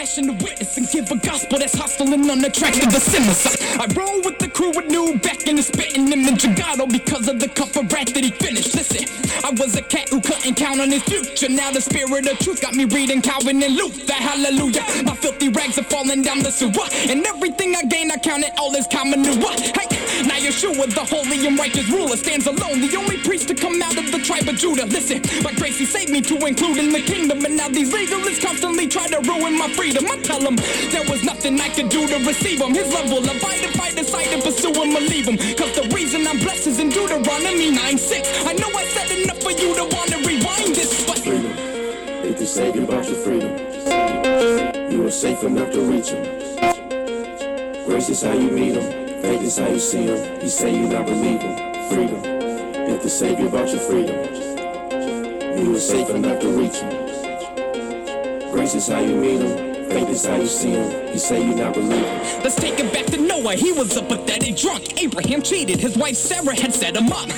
passion to witness and give a gospel that's hostile and unattractive to sinners. I, I roll with the crew with new back and the spitting him in Chicago because of the cup of rat that he finished. Listen, I was a cat who couldn't count on his future. Now the spirit of truth got me reading Calvin and Luther. Hallelujah. My filthy rags are falling down the sewer. And everything I gain, I count it all as common new. Hey, now Yeshua, the holy and righteous ruler, stands alone. The only priest to come out of the tribe of Judah. Listen, by grace he saved me to include in the kingdom. And now these legalists constantly try to ruin my freedom. I tell them there was nothing I could do to receive him. His love will abide if I decide to pursue him or leave him. Cause the reason I'm blessed is in Deuteronomy 9 6. I know I said enough for you to wanna rewind this, but freedom. If the Savior brought you freedom, you are safe enough to reach him. Grace is how you meet him, faith is how you see him. He say you not believe him. Freedom. If the Savior brought you freedom, you were safe enough to reach him. Grace is how you meet him. Faith is how you see him. He say you not believe him. Let's take it back to Noah. He was a pathetic drunk. Abraham cheated. His wife Sarah had set him up.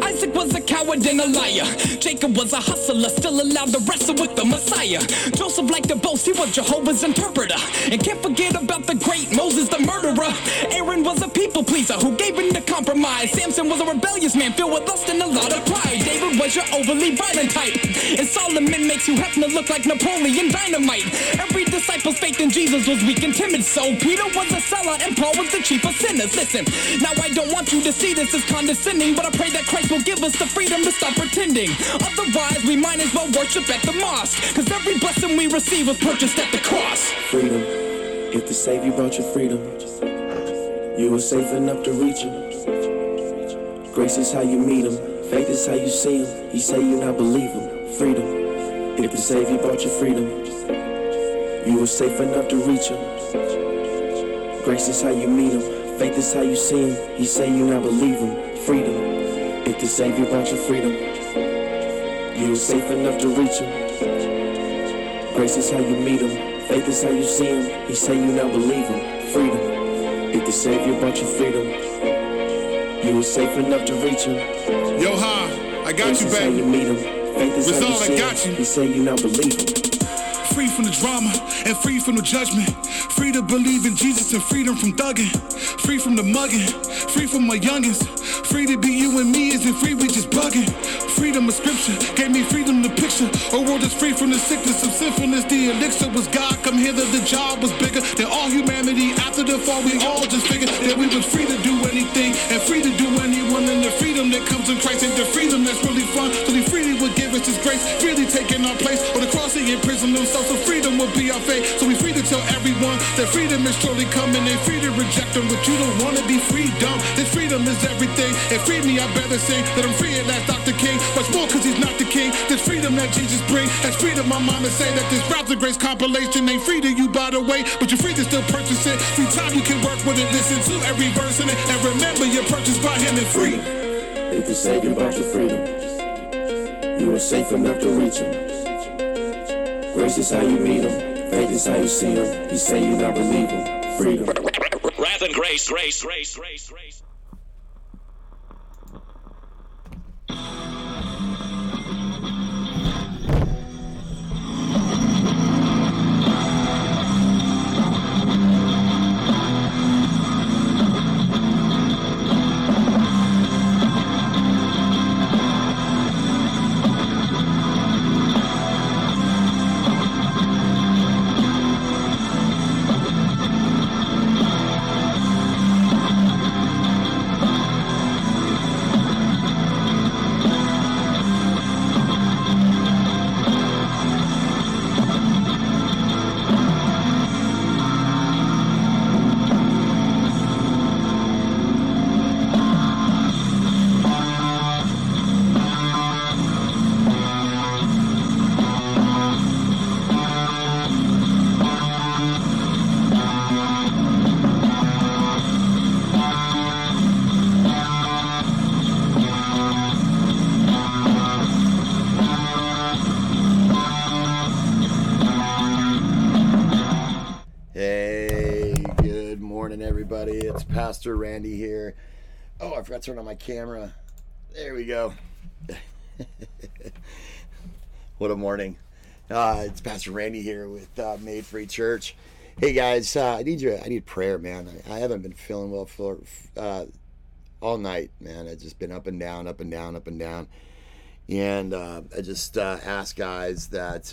Isaac was a coward and a liar. Jacob was a hustler, still allowed to wrestle with the Messiah. Joseph liked to boast. He was Jehovah's interpreter. And can't forget about the great Moses, the murderer. Aaron was a people pleaser who gave in to compromise. Samson was a rebellious man filled with lust and a lot of pride. David was your overly violent type. And Solomon makes you happen to look like Napoleon Dynamite. Every disciple's faith in Jesus was weak and timid. So Peter was a sellout and Paul was the chief of sinners. Listen, now I don't want you to see this as condescending, but I pray that Christ will give us the freedom to stop pretending. Otherwise, we might as well worship at the mosque. Cause every blessing we receive was purchased at the cross. Freedom. If the Savior brought you freedom, you were safe enough to reach him. Grace is how you meet him. Faith is how you see him. He say you not believe him. Freedom. If the Savior brought you freedom, you were safe enough to reach him. Grace is how you meet him. Faith is how you see him. He say you not believe him. Freedom. If the Savior brought you freedom, you were safe enough to reach him. Grace is how you meet him. Faith is how you see him. He say you not believe him. Freedom. If the Savior brought you freedom, you were safe enough to reach him. Yo, Ha, I got Grace you, is how you baby. meet him. Faith is how you Rizal, I see got him. you. He say you not believe him. Free from the drama and free from the judgment. Free to believe in Jesus and freedom from thugging. Free from the mugging. Free from my youngins. Free to be you and me isn't free, we just bugging. Freedom of scripture gave me freedom to picture. A world that's free from the sickness of sinfulness. The elixir was God come hither. The job was bigger than all humanity. After the fall, we all just figured that we was free to do himself, so freedom would be our fate. So we free to tell everyone that freedom is surely coming. They free to reject them, but you don't wanna be free, dumb. This freedom is everything. And free me, I better say that I'm free at last, Dr. King. Much more cause he's not the king. This freedom that Jesus brings. That's freedom, my mama say that this Raps Grace compilation ain't free to you, by the way. But you're free to still purchase it. Free time, you can work with it, listen to every verse in it. And remember, you're purchased by him and free. If the Savior brought your freedom, you are safe enough to reach him. Grace is how you meet him. Faith is how you see him. He say you not believe him. Freedom. Wrath and grace, grace, grace, grace, grace. Morning, everybody. It's Pastor Randy here. Oh, I forgot to turn on my camera. There we go. what a morning. Uh, it's Pastor Randy here with uh, Made Free Church. Hey guys, uh, I need you. I need prayer, man. I, I haven't been feeling well for uh, all night, man. I've just been up and down, up and down, up and down, and uh, I just uh, ask guys that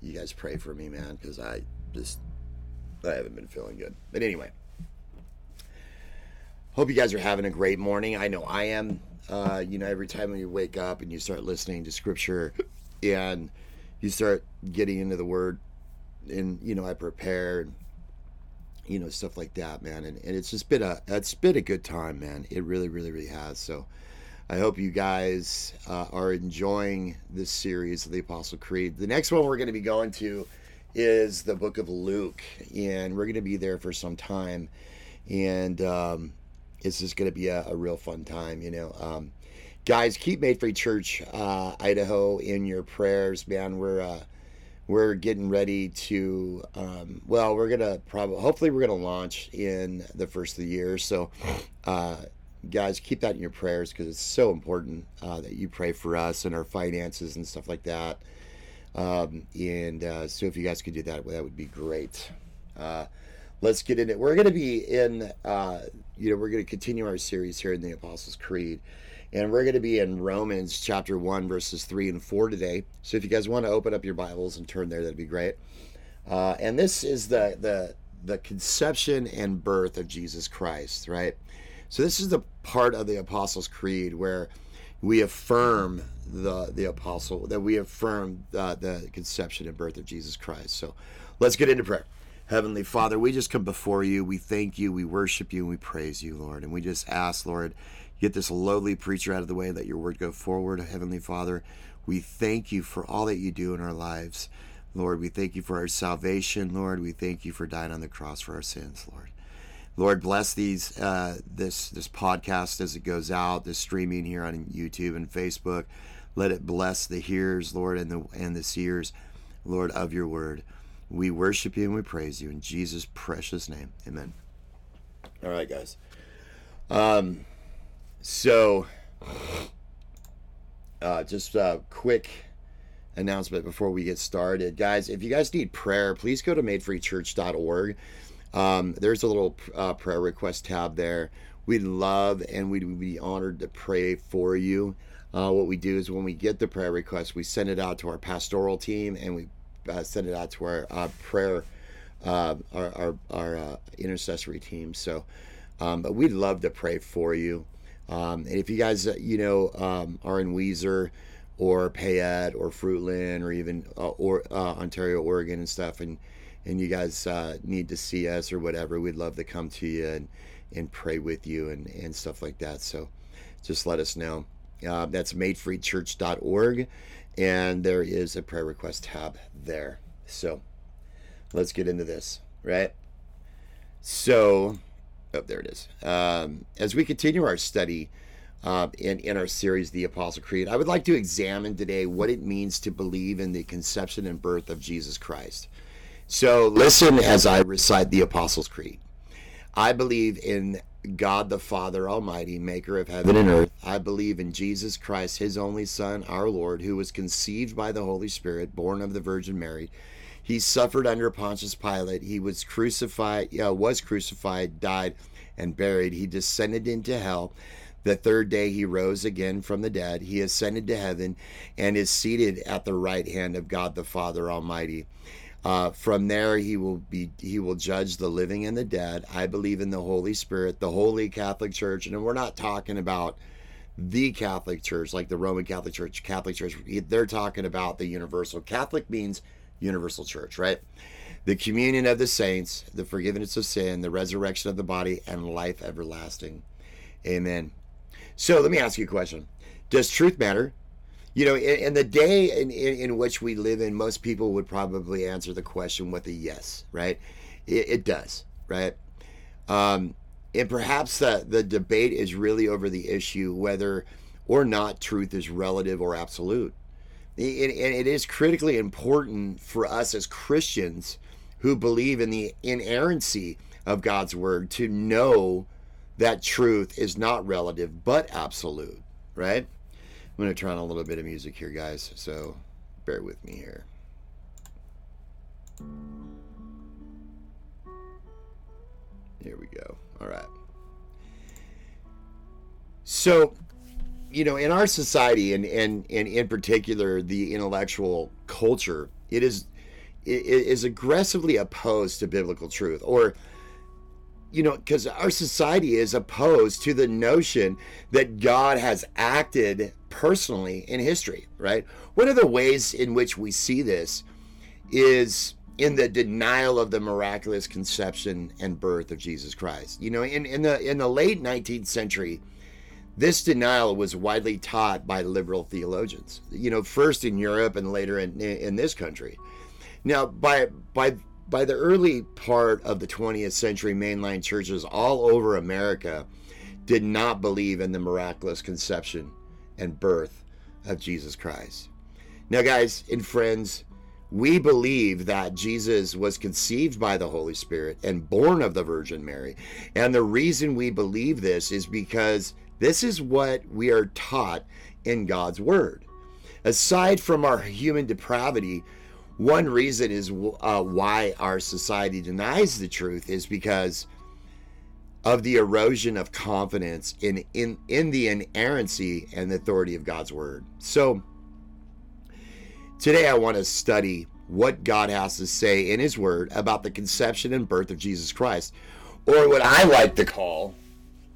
you guys pray for me, man, because I just I haven't been feeling good. But anyway, hope you guys are having a great morning. I know I am. Uh, you know, every time you wake up and you start listening to scripture and you start getting into the word and you know I prepare and you know stuff like that man and, and it's just been a it's been a good time man it really really really has so I hope you guys uh, are enjoying this series of the Apostle Creed. The next one we're going to be going to is the book of Luke, and we're going to be there for some time. And um, it's just going to be a, a, real fun time, you know. Um, guys, keep Made Free Church uh, Idaho in your prayers, man. We're uh, we're getting ready to um, well we're gonna probably hopefully we're gonna launch in the first of the year so uh, guys keep that in your prayers because it's so important uh, that you pray for us and our finances and stuff like that um, and uh, so if you guys could do that that would be great uh, let's get in it we're going to be in uh, you know we're going to continue our series here in the apostles creed and we're going to be in Romans chapter 1, verses 3 and 4 today. So if you guys want to open up your Bibles and turn there, that'd be great. Uh, and this is the, the, the conception and birth of Jesus Christ, right? So this is the part of the Apostles' Creed where we affirm the, the apostle, that we affirm uh, the conception and birth of Jesus Christ. So let's get into prayer. Heavenly Father, we just come before you. We thank you, we worship you, and we praise you, Lord. And we just ask, Lord, Get this lowly preacher out of the way let your word go forward. Heavenly Father, we thank you for all that you do in our lives. Lord, we thank you for our salvation. Lord, we thank you for dying on the cross for our sins, Lord. Lord, bless these uh, this this podcast as it goes out, this streaming here on YouTube and Facebook. Let it bless the hearers, Lord, and the and the seers, Lord, of your word. We worship you and we praise you in Jesus' precious name. Amen. All right, guys. Um, so, uh, just a quick announcement before we get started. Guys, if you guys need prayer, please go to madefreechurch.org. Um, there's a little uh, prayer request tab there. We'd love and we'd be honored to pray for you. Uh, what we do is when we get the prayer request, we send it out to our pastoral team and we uh, send it out to our uh, prayer, uh, our, our, our uh, intercessory team. So, um, but we'd love to pray for you. Um, and if you guys, uh, you know, um, are in Weiser or Payette or Fruitland or even uh, or Ontario, Oregon, and stuff, and and you guys need to see us or whatever, we'd love to come to you and and pray with you and and stuff like that. So just let us know. Uh, that's madefreechurch.org, and there is a prayer request tab there. So let's get into this, right? So Oh, there it is. Um, as we continue our study uh, in, in our series, The Apostle Creed, I would like to examine today what it means to believe in the conception and birth of Jesus Christ. So listen as I recite the Apostles' Creed. I believe in God the Father Almighty, maker of heaven and earth. I believe in Jesus Christ, his only Son, our Lord, who was conceived by the Holy Spirit, born of the Virgin Mary he suffered under Pontius Pilate. He was crucified, uh, was crucified, died, and buried. He descended into hell. The third day he rose again from the dead. He ascended to heaven and is seated at the right hand of God the Father Almighty. Uh, from there he will be he will judge the living and the dead. I believe in the Holy Spirit, the Holy Catholic Church, and we're not talking about the Catholic Church like the Roman Catholic Church, Catholic Church. They're talking about the universal. Catholic means universal church, right? The communion of the saints, the forgiveness of sin, the resurrection of the body, and life everlasting. Amen. So let me ask you a question Does truth matter? You know, in, in the day in, in, in, which we live in, most people would probably answer the question with a yes, right? It, it does, right? Um, and perhaps the, the debate is really over the issue whether or not truth is relative or absolute it, it is critically important for us as Christians who believe in the inerrancy of God's word to know that truth is not relative but absolute, right? I'm going to turn on a little bit of music here, guys, so bear with me here. Here we go. All right. So, you know, in our society and and, and in particular the intellectual culture, it is it is aggressively opposed to biblical truth or you know, because our society is opposed to the notion that God has acted personally in history, right? One of the ways in which we see this is in the denial of the miraculous conception and birth of Jesus Christ. You know, in, in the in the late 19th century, this denial was widely taught by liberal theologians. You know, first in Europe and later in in this country. Now, by by by the early part of the 20th century, mainline churches all over America did not believe in the miraculous conception and birth of Jesus Christ. Now, guys and friends, we believe that Jesus was conceived by the Holy Spirit and born of the Virgin Mary. And the reason we believe this is because this is what we are taught in God's Word. Aside from our human depravity, one reason is uh, why our society denies the truth is because of the erosion of confidence in in in the inerrancy and the authority of God's word. So today I want to study what God has to say in his word about the conception and birth of Jesus Christ or what I like to call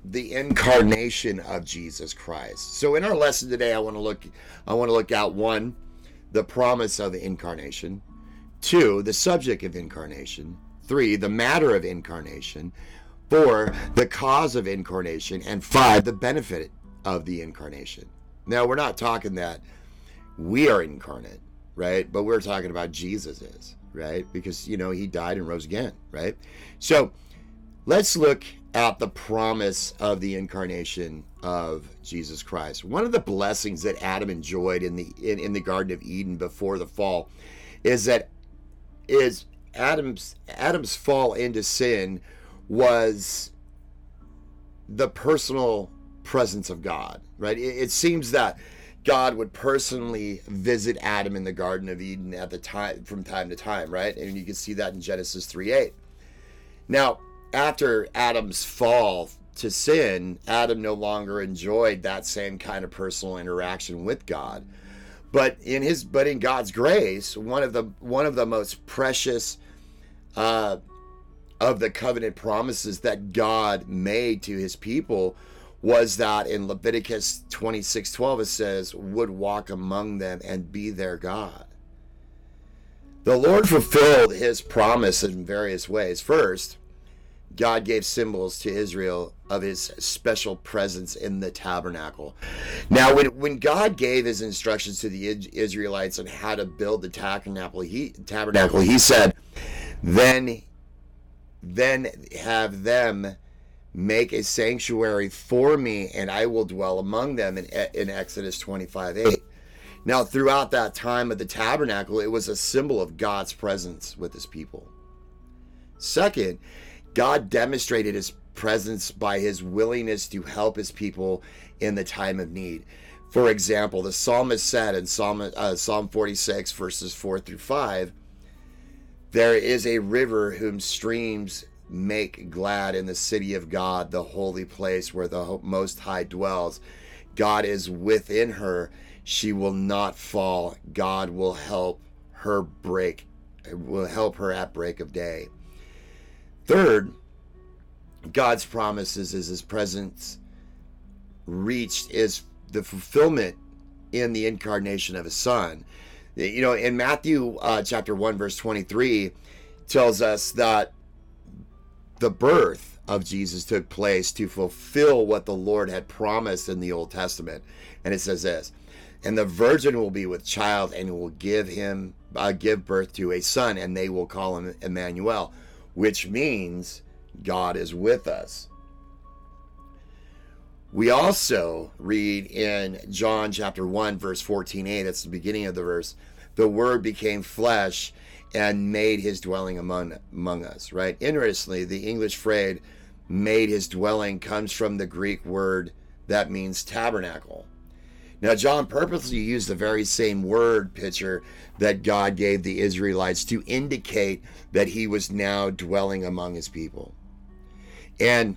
the incarnation of Jesus Christ. So in our lesson today I want to look I want to look at one the promise of incarnation. Two, the subject of incarnation. Three, the matter of incarnation. Four, the cause of incarnation. And five, the benefit of the incarnation. Now, we're not talking that we are incarnate, right? But we're talking about Jesus is, right? Because, you know, he died and rose again, right? So let's look at the promise of the incarnation of Jesus Christ. One of the blessings that Adam enjoyed in the in, in the Garden of Eden before the fall is that is Adam's Adam's fall into sin was the personal presence of God, right? It, it seems that God would personally visit Adam in the Garden of Eden at the time from time to time, right? And you can see that in Genesis 3 8. Now, after Adam's fall to sin, Adam no longer enjoyed that same kind of personal interaction with God. But in his but in God's grace, one of the one of the most precious uh, of the covenant promises that God made to his people was that in Leviticus 26 12 it says, would walk among them and be their God. The Lord fulfilled his promise in various ways. First, God gave symbols to Israel of his special presence in the tabernacle. Now, when, when God gave his instructions to the Israelites on how to build the tabernacle, he, tabernacle, he said, then, then have them make a sanctuary for me, and I will dwell among them in, in Exodus 25 8. Now, throughout that time of the tabernacle, it was a symbol of God's presence with his people. Second, God demonstrated his presence by his willingness to help his people in the time of need. For example, the psalmist said in Psalm, uh, Psalm 46, verses 4 through 5, There is a river whom streams make glad in the city of God, the holy place where the Most High dwells. God is within her. She will not fall. God will help her break, will help her at break of day. Third, God's promises is his presence reached is the fulfillment in the incarnation of his son. You know, in Matthew uh, chapter 1, verse 23, tells us that the birth of Jesus took place to fulfill what the Lord had promised in the Old Testament. And it says this and the virgin will be with child and will give him uh, give birth to a son and they will call him Emmanuel which means God is with us. We also read in John chapter 1, verse 14a, that's the beginning of the verse, the word became flesh and made his dwelling among, among us, right? Interestingly, the English phrase made his dwelling comes from the Greek word that means tabernacle. Now, John purposely used the very same word picture that God gave the Israelites to indicate that he was now dwelling among his people. And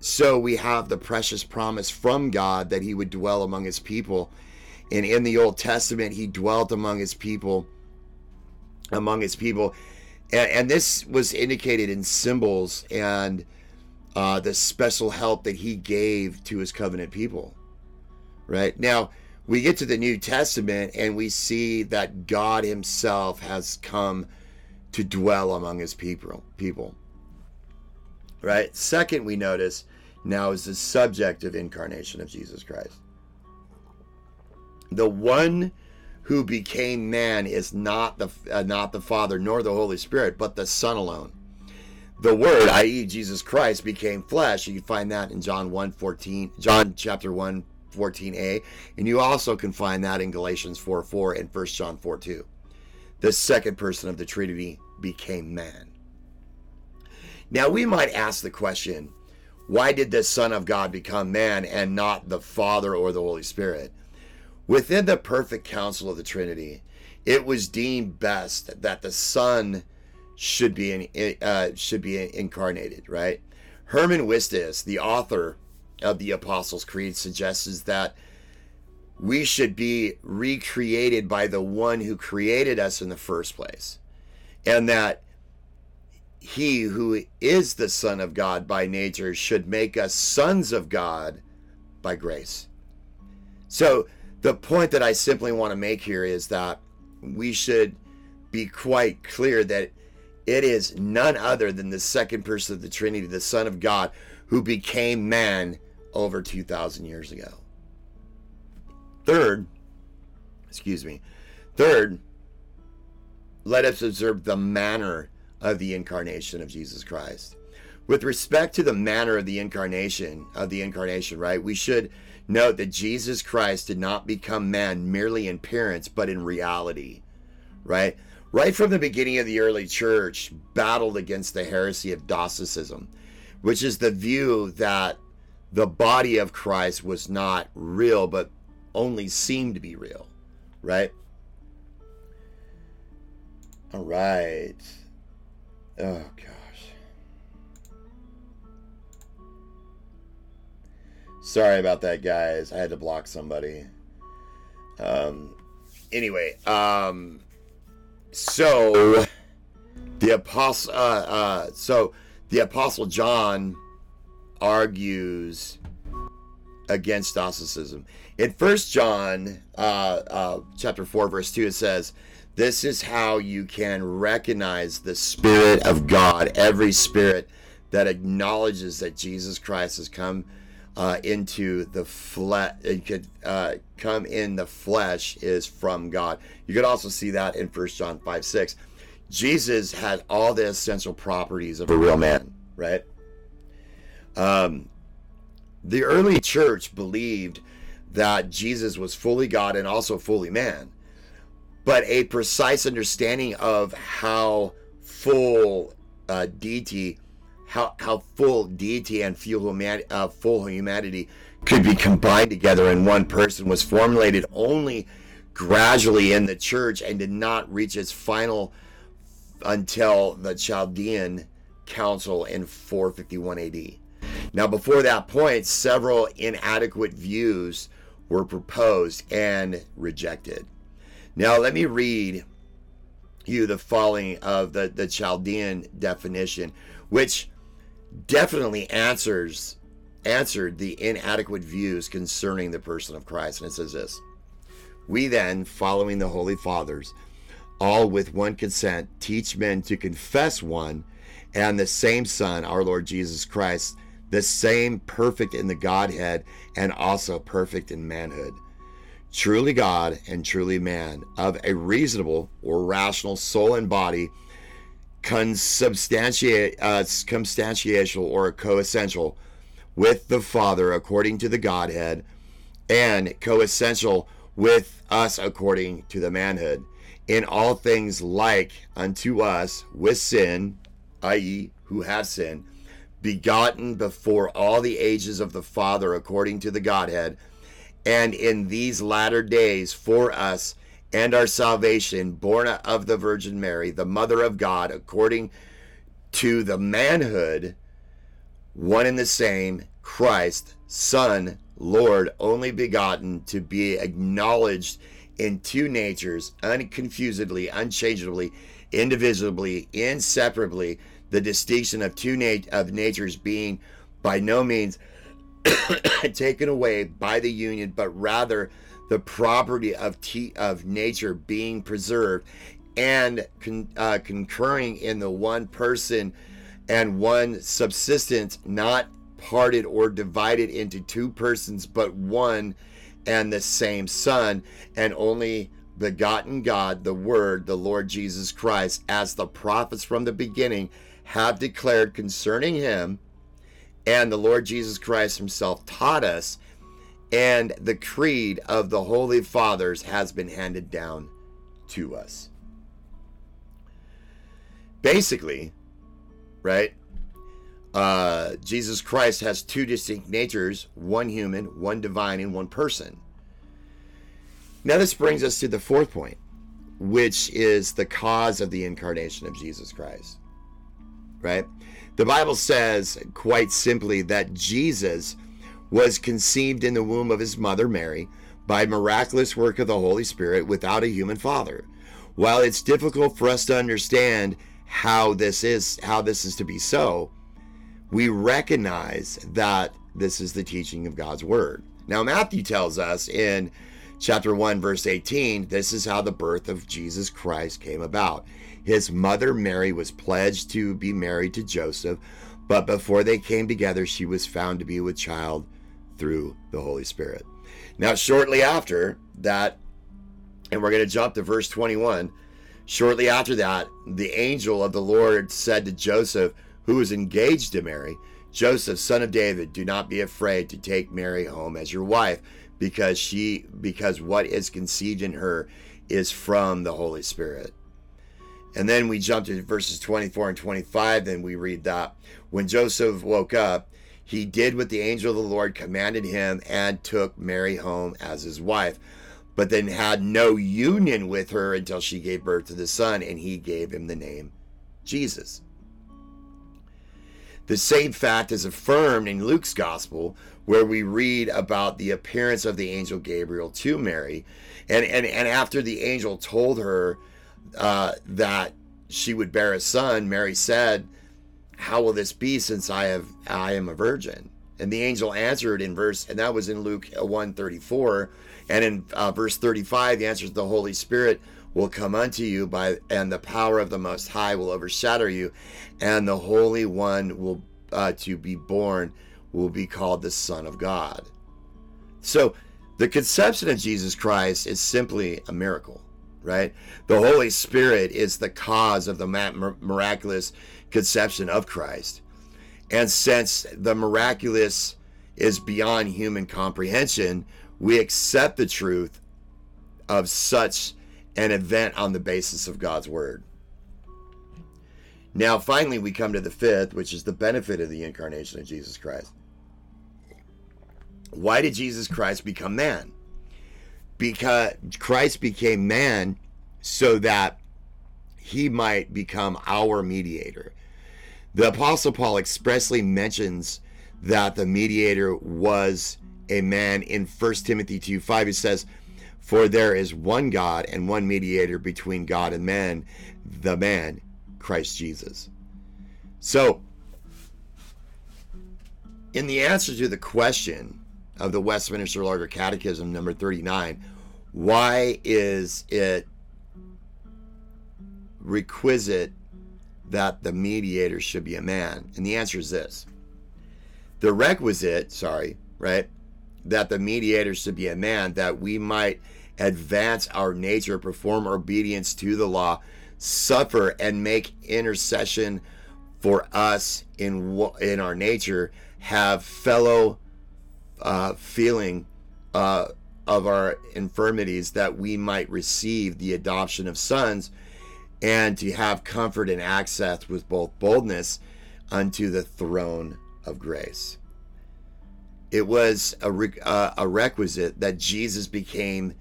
so we have the precious promise from God that he would dwell among his people. And in the Old Testament, he dwelt among his people, among his people. And, and this was indicated in symbols and uh, the special help that he gave to his covenant people. Right now, we get to the New Testament and we see that God Himself has come to dwell among His people. People. Right. Second, we notice now is the subject of incarnation of Jesus Christ. The one who became man is not the uh, not the Father nor the Holy Spirit, but the Son alone. The Word, i.e., Jesus Christ, became flesh. You can find that in John 1 14, John chapter 1, 14a, and you also can find that in Galatians 4 4 and 1 John 4 2. The second person of the Trinity became man. Now, we might ask the question why did the Son of God become man and not the Father or the Holy Spirit? Within the perfect counsel of the Trinity, it was deemed best that the Son should be in, uh, should be incarnated, right? Herman Witsius, the author of the Apostles' Creed suggests is that we should be recreated by the one who created us in the first place. And that he who is the Son of God by nature should make us sons of God by grace. So, the point that I simply want to make here is that we should be quite clear that it is none other than the second person of the Trinity, the Son of God, who became man over 2,000 years ago. Third, excuse me, third, let us observe the manner of the incarnation of Jesus Christ. With respect to the manner of the incarnation, of the incarnation, right, we should note that Jesus Christ did not become man merely in appearance, but in reality, right? Right from the beginning of the early church, battled against the heresy of Docetism, which is the view that the body of Christ was not real, but only seemed to be real, right? All right. Oh, gosh. Sorry about that, guys. I had to block somebody. Um, anyway, um, so the apostle, uh, uh, so the apostle John argues against Gnosticism. In First John, uh, uh, chapter four, verse two, it says, "This is how you can recognize the Spirit of God. Every spirit that acknowledges that Jesus Christ has come uh, into the flesh, could uh, come in the flesh, is from God." You could also see that in First John five six. Jesus had all the essential properties of a real man, right? Um, the early church believed that Jesus was fully God and also fully man, but a precise understanding of how full uh, deity, how how full deity and full humanity, uh, full humanity could be combined together in one person was formulated only gradually in the church and did not reach its final until the Chaldean Council in 451 AD. Now, before that point, several inadequate views were proposed and rejected. Now, let me read you the following of the, the Chaldean definition, which definitely answers answered the inadequate views concerning the person of Christ. And it says this We then, following the Holy Fathers, all with one consent, teach men to confess one and the same Son, our Lord Jesus Christ the same perfect in the Godhead and also perfect in manhood. Truly God and truly man, of a reasonable or rational soul and body, uh, consubstantial or coessential with the Father according to the Godhead, and coessential with us according to the manhood, in all things like unto us with sin, i.e., who have sinned begotten before all the ages of the Father according to the Godhead, and in these latter days for us and our salvation, born of the Virgin Mary, the Mother of God, according to the manhood, one and the same, Christ, Son, Lord, only begotten, to be acknowledged in two natures, unconfusedly, unchangeably, indivisibly, inseparably, the distinction of two nat- of natures being by no means taken away by the union, but rather the property of t- of nature being preserved and con- uh, concurring in the one person and one subsistence, not parted or divided into two persons, but one and the same Son, and only begotten God, the Word, the Lord Jesus Christ, as the prophets from the beginning have declared concerning him, and the Lord Jesus Christ himself taught us, and the creed of the Holy Fathers has been handed down to us. Basically, right? Uh, Jesus Christ has two distinct natures one human, one divine, and one person. Now, this brings us to the fourth point, which is the cause of the incarnation of Jesus Christ. Right? The Bible says quite simply that Jesus was conceived in the womb of his mother Mary by miraculous work of the Holy Spirit without a human father. While it's difficult for us to understand how this is how this is to be so, we recognize that this is the teaching of God's word. Now Matthew tells us in chapter 1 verse 18, this is how the birth of Jesus Christ came about. His mother Mary was pledged to be married to Joseph, but before they came together she was found to be with child through the Holy Spirit. Now shortly after that and we're going to jump to verse 21 Shortly after that, the angel of the Lord said to Joseph, who was engaged to Mary, Joseph, son of David, do not be afraid to take Mary home as your wife, because she because what is conceived in her is from the Holy Spirit. And then we jump to verses 24 and 25, and we read that when Joseph woke up, he did what the angel of the Lord commanded him and took Mary home as his wife but then had no union with her until she gave birth to the son, and he gave him the name Jesus. The same fact is affirmed in Luke's gospel, where we read about the appearance of the angel Gabriel to Mary. And, and, and after the angel told her uh, that she would bear a son, Mary said, How will this be since I have I am a virgin? And the angel answered in verse, and that was in Luke 134. And in uh, verse 35, the answer is the Holy Spirit will come unto you by and the power of the most high will overshadow you and the holy one will uh, to be born will be called the son of god. So the conception of jesus christ is simply a miracle right? The holy spirit is the cause of the miraculous conception of christ. And since the miraculous is beyond human comprehension we accept the truth of such an event on the basis of God's word. Now, finally, we come to the fifth, which is the benefit of the incarnation of Jesus Christ. Why did Jesus Christ become man? Because Christ became man so that he might become our mediator. The Apostle Paul expressly mentions that the mediator was a man in 1 Timothy 2 5. He says, for there is one God and one mediator between God and man, the man, Christ Jesus. So, in the answer to the question of the Westminster Larger Catechism, number 39, why is it requisite that the mediator should be a man? And the answer is this the requisite, sorry, right, that the mediator should be a man, that we might advance our nature, perform obedience to the law, suffer and make intercession for us in in our nature, have fellow uh, feeling uh, of our infirmities, that we might receive the adoption of sons, and to have comfort and access with both boldness unto the throne of grace. it was a, re- uh, a requisite that Jesus became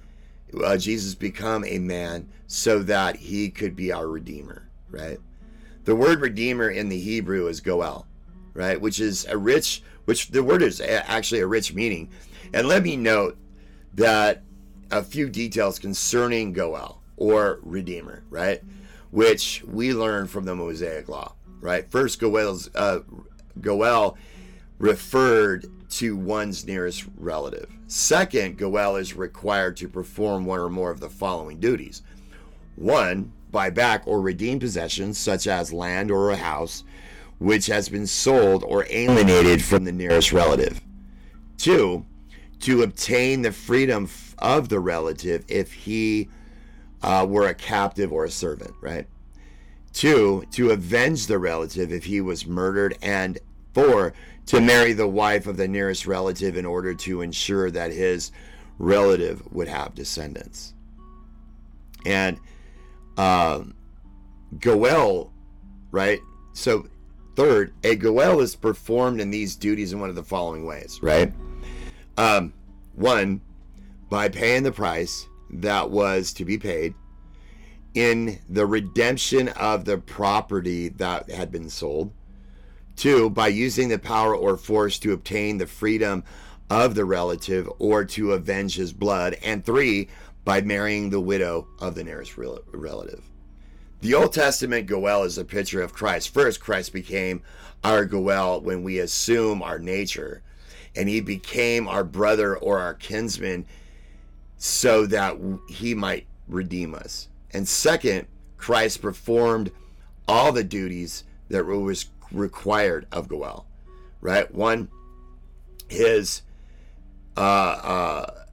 uh, Jesus become a man so that he could be our redeemer, right? The word redeemer in the Hebrew is goel, right? Which is a rich, which the word is actually a rich meaning. And let me note that a few details concerning goel or redeemer, right? Which we learn from the Mosaic Law, right? First, goel's uh, goel referred to one's nearest relative. Second, Goel is required to perform one or more of the following duties. One, buy back or redeem possessions such as land or a house which has been sold or alienated from the nearest relative. Two, to obtain the freedom of the relative if he uh, were a captive or a servant, right? Two, to avenge the relative if he was murdered. And four, to marry the wife of the nearest relative in order to ensure that his relative would have descendants. And um, Goel, right? So, third, a Goel is performed in these duties in one of the following ways, right? Um, one, by paying the price that was to be paid in the redemption of the property that had been sold Two, by using the power or force to obtain the freedom of the relative or to avenge his blood. And three, by marrying the widow of the nearest relative. The Old Testament Goel is a picture of Christ. First, Christ became our Goel when we assume our nature, and he became our brother or our kinsman so that he might redeem us. And second, Christ performed all the duties that were was required of Goel, right? One, his uh, uh,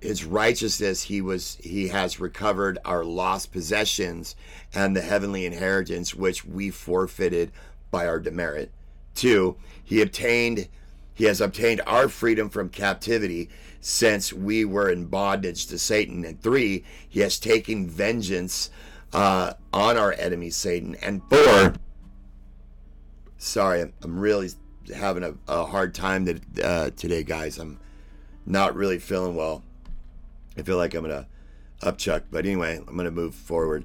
his righteousness he was he has recovered our lost possessions and the heavenly inheritance which we forfeited by our demerit. Two, he obtained he has obtained our freedom from captivity since we were in bondage to Satan. And three, he has taken vengeance uh, on our enemy Satan. And four, sorry, I'm really having a, a hard time that, uh, today, guys. I'm not really feeling well. I feel like I'm gonna upchuck, but anyway, I'm gonna move forward.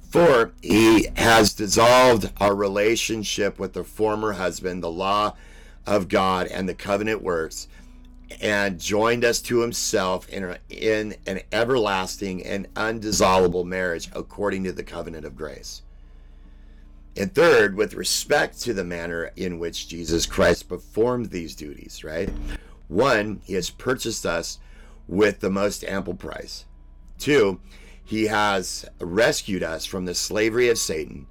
For he has dissolved our relationship with the former husband, the law of God and the covenant works, and joined us to himself in, a, in an everlasting and undissoluble marriage according to the covenant of grace. And third, with respect to the manner in which Jesus Christ performed these duties, right? One, he has purchased us with the most ample price. Two, he has rescued us from the slavery of Satan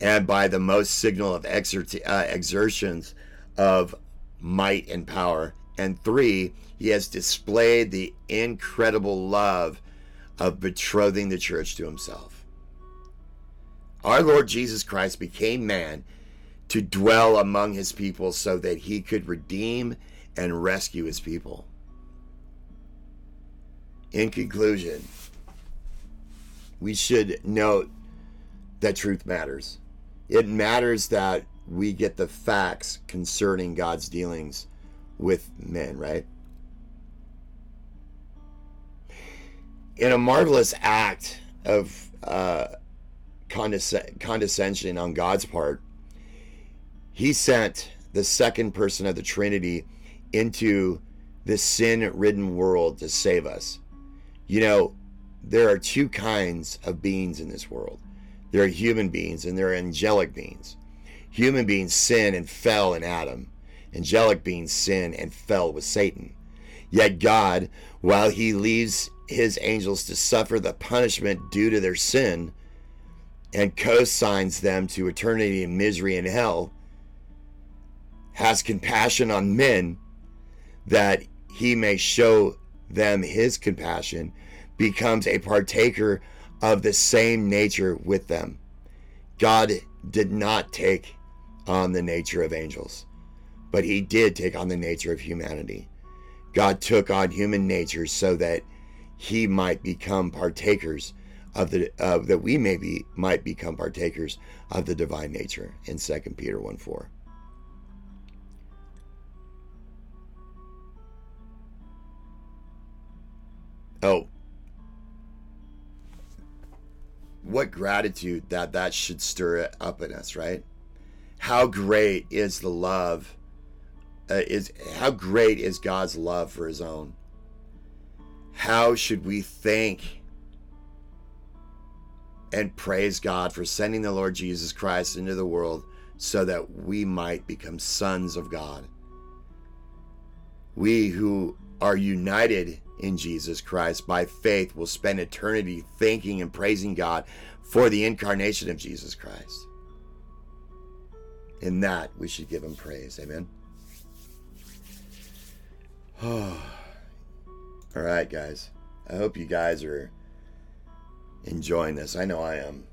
and by the most signal of uh, exertions of might and power. And three, he has displayed the incredible love of betrothing the church to himself. Our Lord Jesus Christ became man to dwell among his people so that he could redeem and rescue his people. In conclusion, we should note that truth matters. It matters that we get the facts concerning God's dealings with men, right? In a marvelous act of uh, condesc- condescension on God's part, he sent the second person of the Trinity into this sin ridden world to save us. You know, there are two kinds of beings in this world there are human beings and there are angelic beings. Human beings sin and fell in Adam, angelic beings sin and fell with Satan. Yet God, while he leaves his angels to suffer the punishment due to their sin, and co-signs them to eternity in misery and hell, has compassion on men that he may show them his compassion, becomes a partaker of the same nature with them. God did not take on the nature of angels, but he did take on the nature of humanity. God took on human nature so that he might become partakers of the uh, that we maybe might become partakers of the divine nature in 2 Peter 1 4. Oh, what gratitude that that should stir it up in us, right? How great is the love uh, is how great is God's love for his own? How should we thank and praise God for sending the Lord Jesus Christ into the world so that we might become sons of God? We who are united in Jesus Christ by faith will spend eternity thanking and praising God for the incarnation of Jesus Christ. In that, we should give him praise. Amen. All right, guys. I hope you guys are enjoying this. I know I am.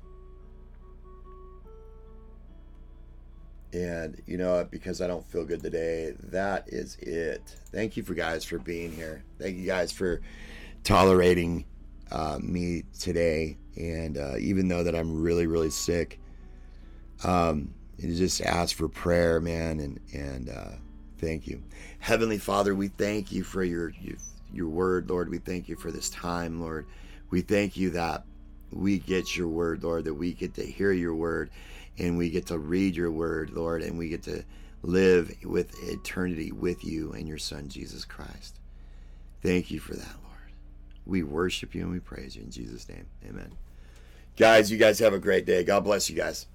And you know what? Because I don't feel good today, that is it. Thank you for guys for being here. Thank you guys for tolerating uh, me today. And uh, even though that I'm really, really sick, um, just ask for prayer, man. And and uh, thank you, Heavenly Father. We thank you for your, your your word, Lord. We thank you for this time, Lord. We thank you that we get your word, Lord. That we get to hear your word and we get to read your word, Lord, and we get to live with eternity with you and your Son, Jesus Christ. Thank you for that, Lord. We worship you and we praise you in Jesus' name. Amen. Guys, you guys have a great day. God bless you guys.